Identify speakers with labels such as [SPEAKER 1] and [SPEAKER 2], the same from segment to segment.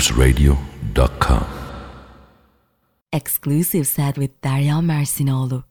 [SPEAKER 1] loopsradio.com.
[SPEAKER 2] Exclusive set with Derya Mersinoğlu.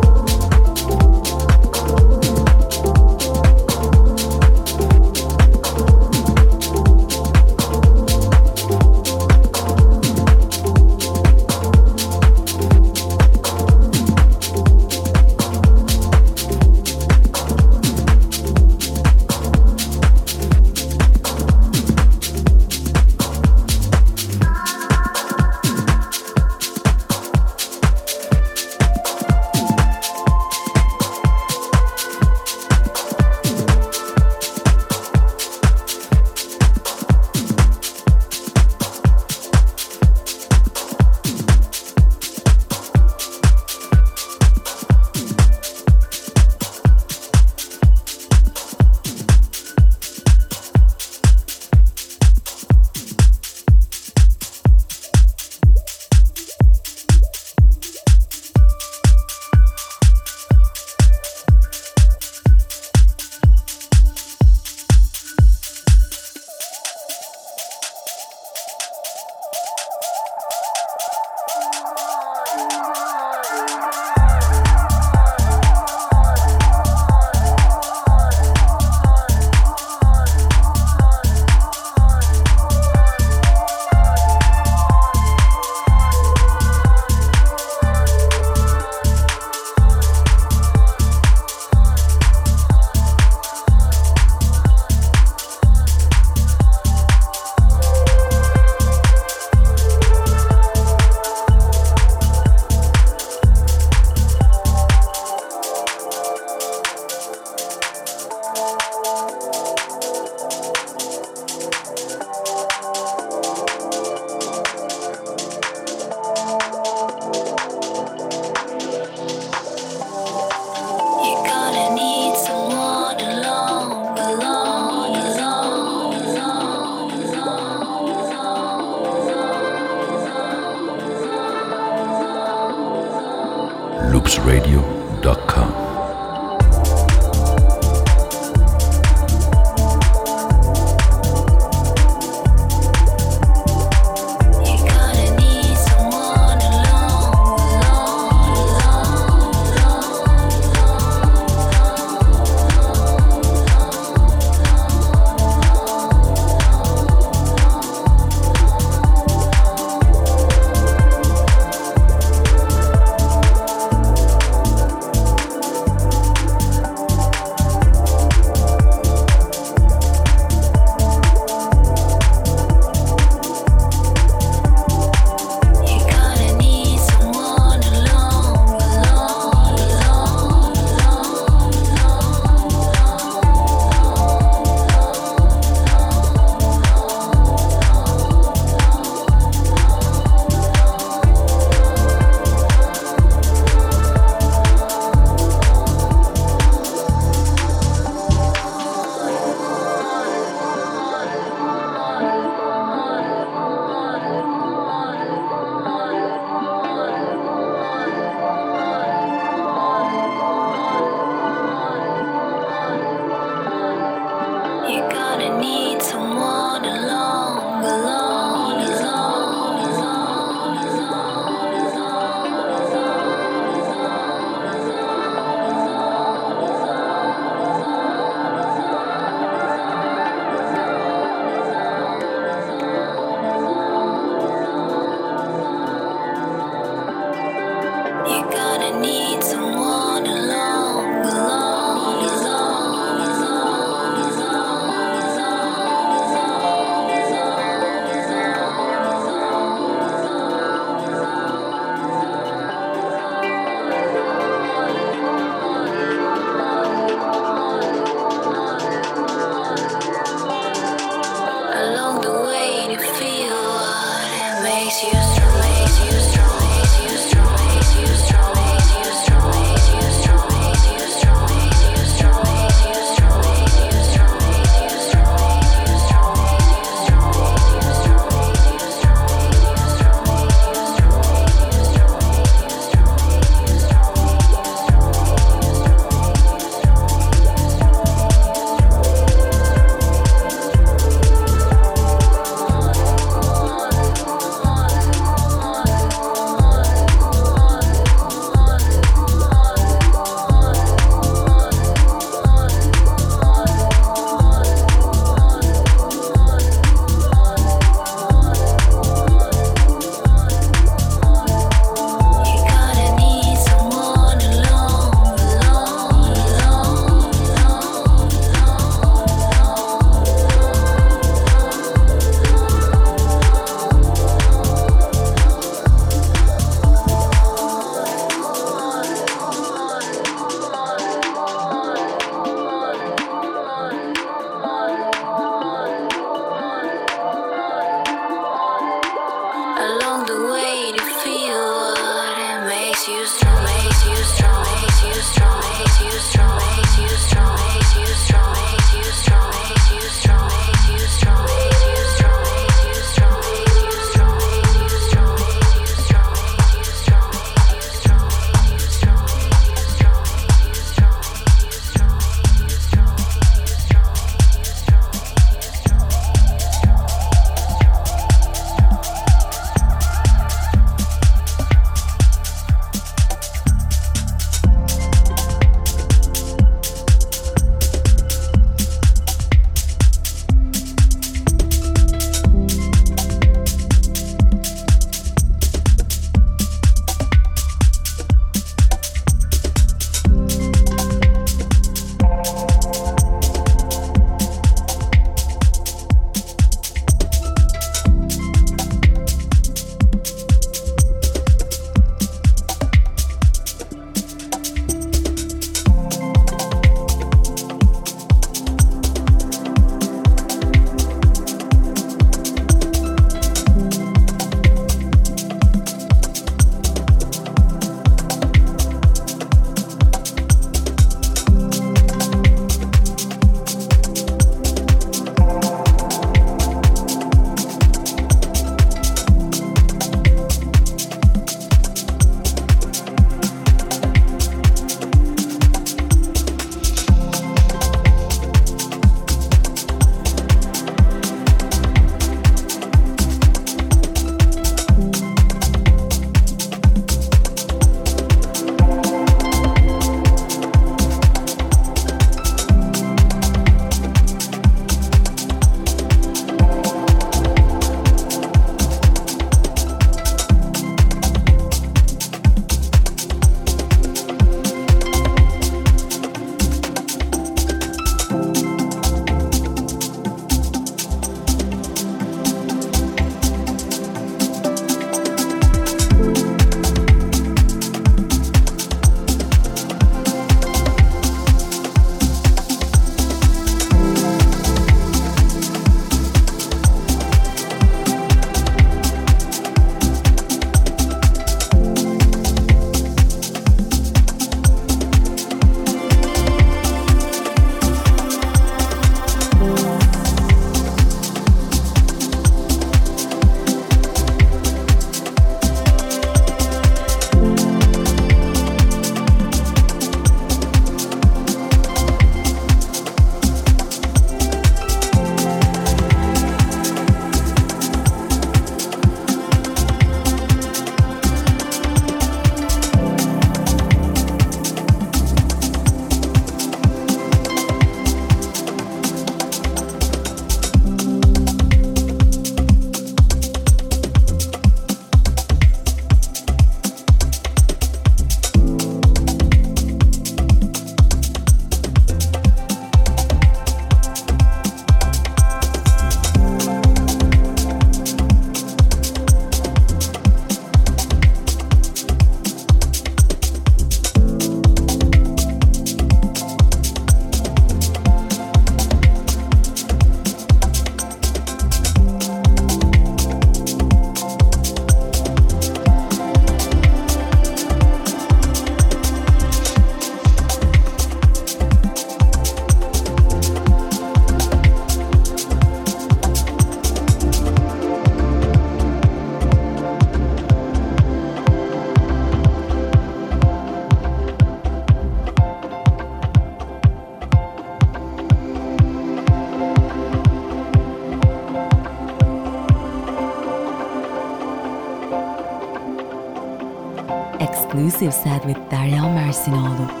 [SPEAKER 2] Set with Derya Mersinoğlu.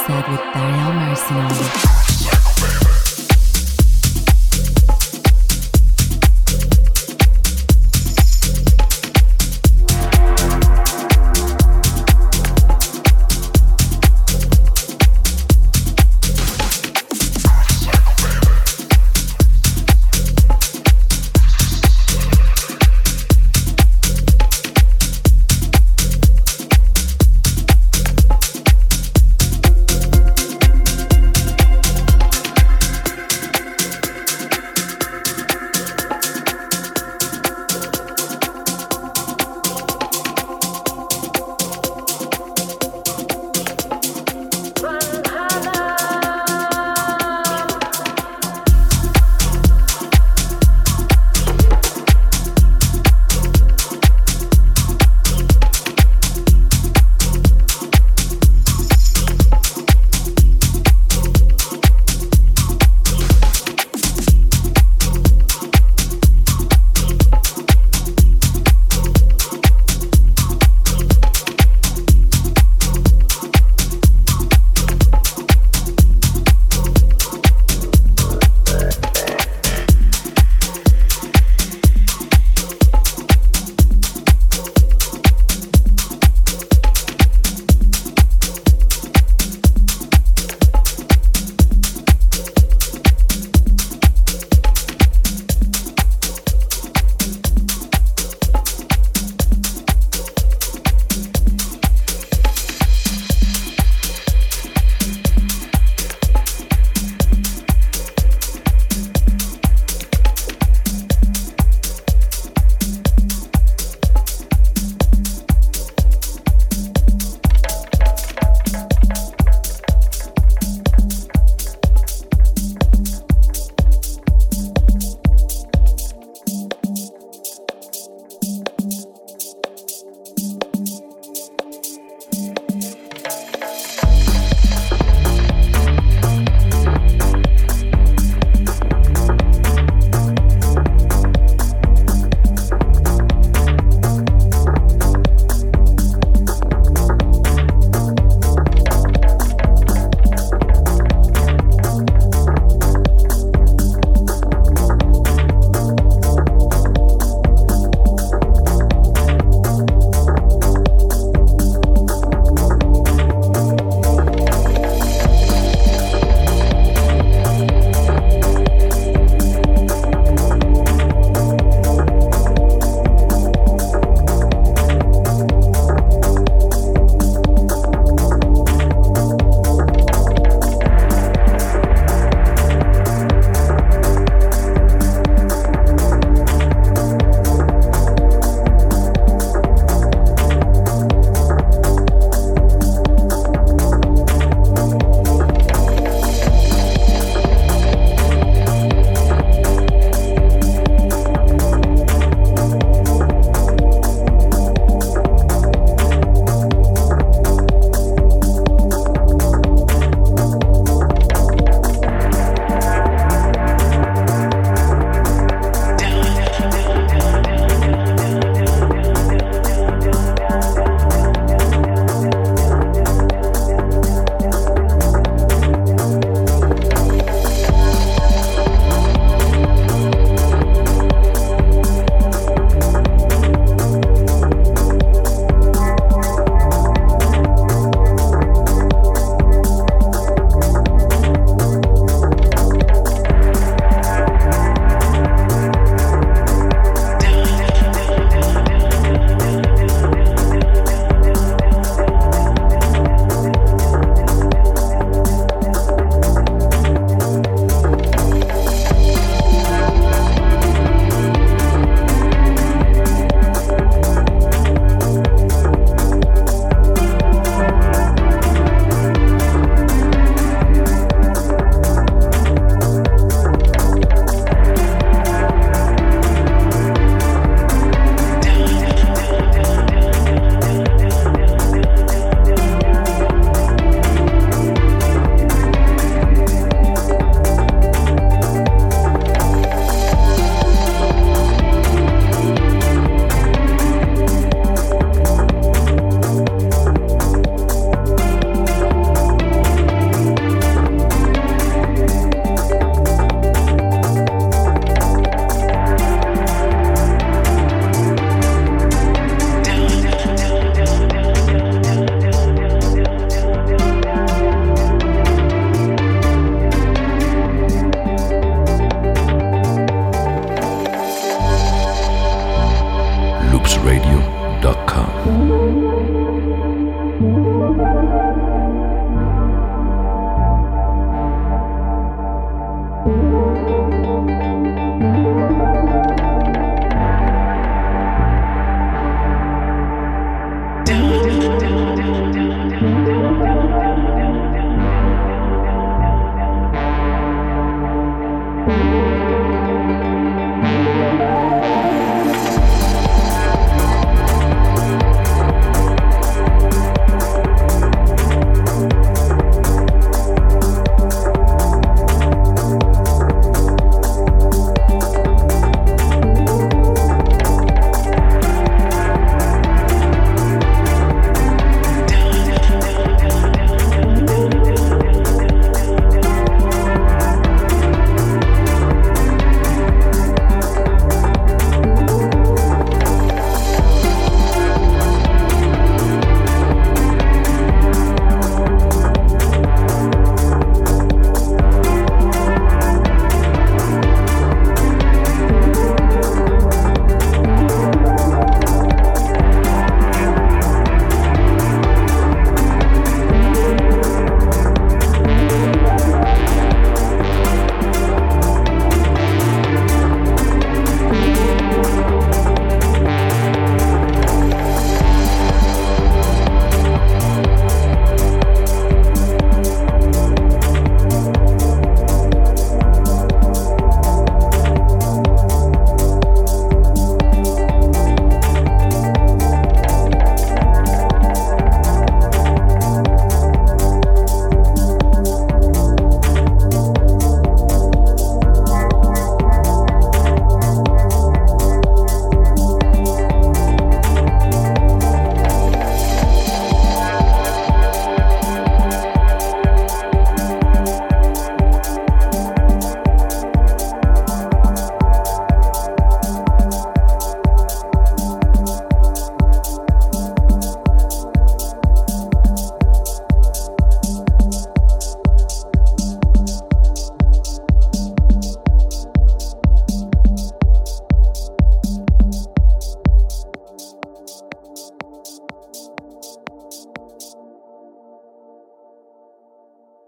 [SPEAKER 2] Exclusive set with Marcinolo.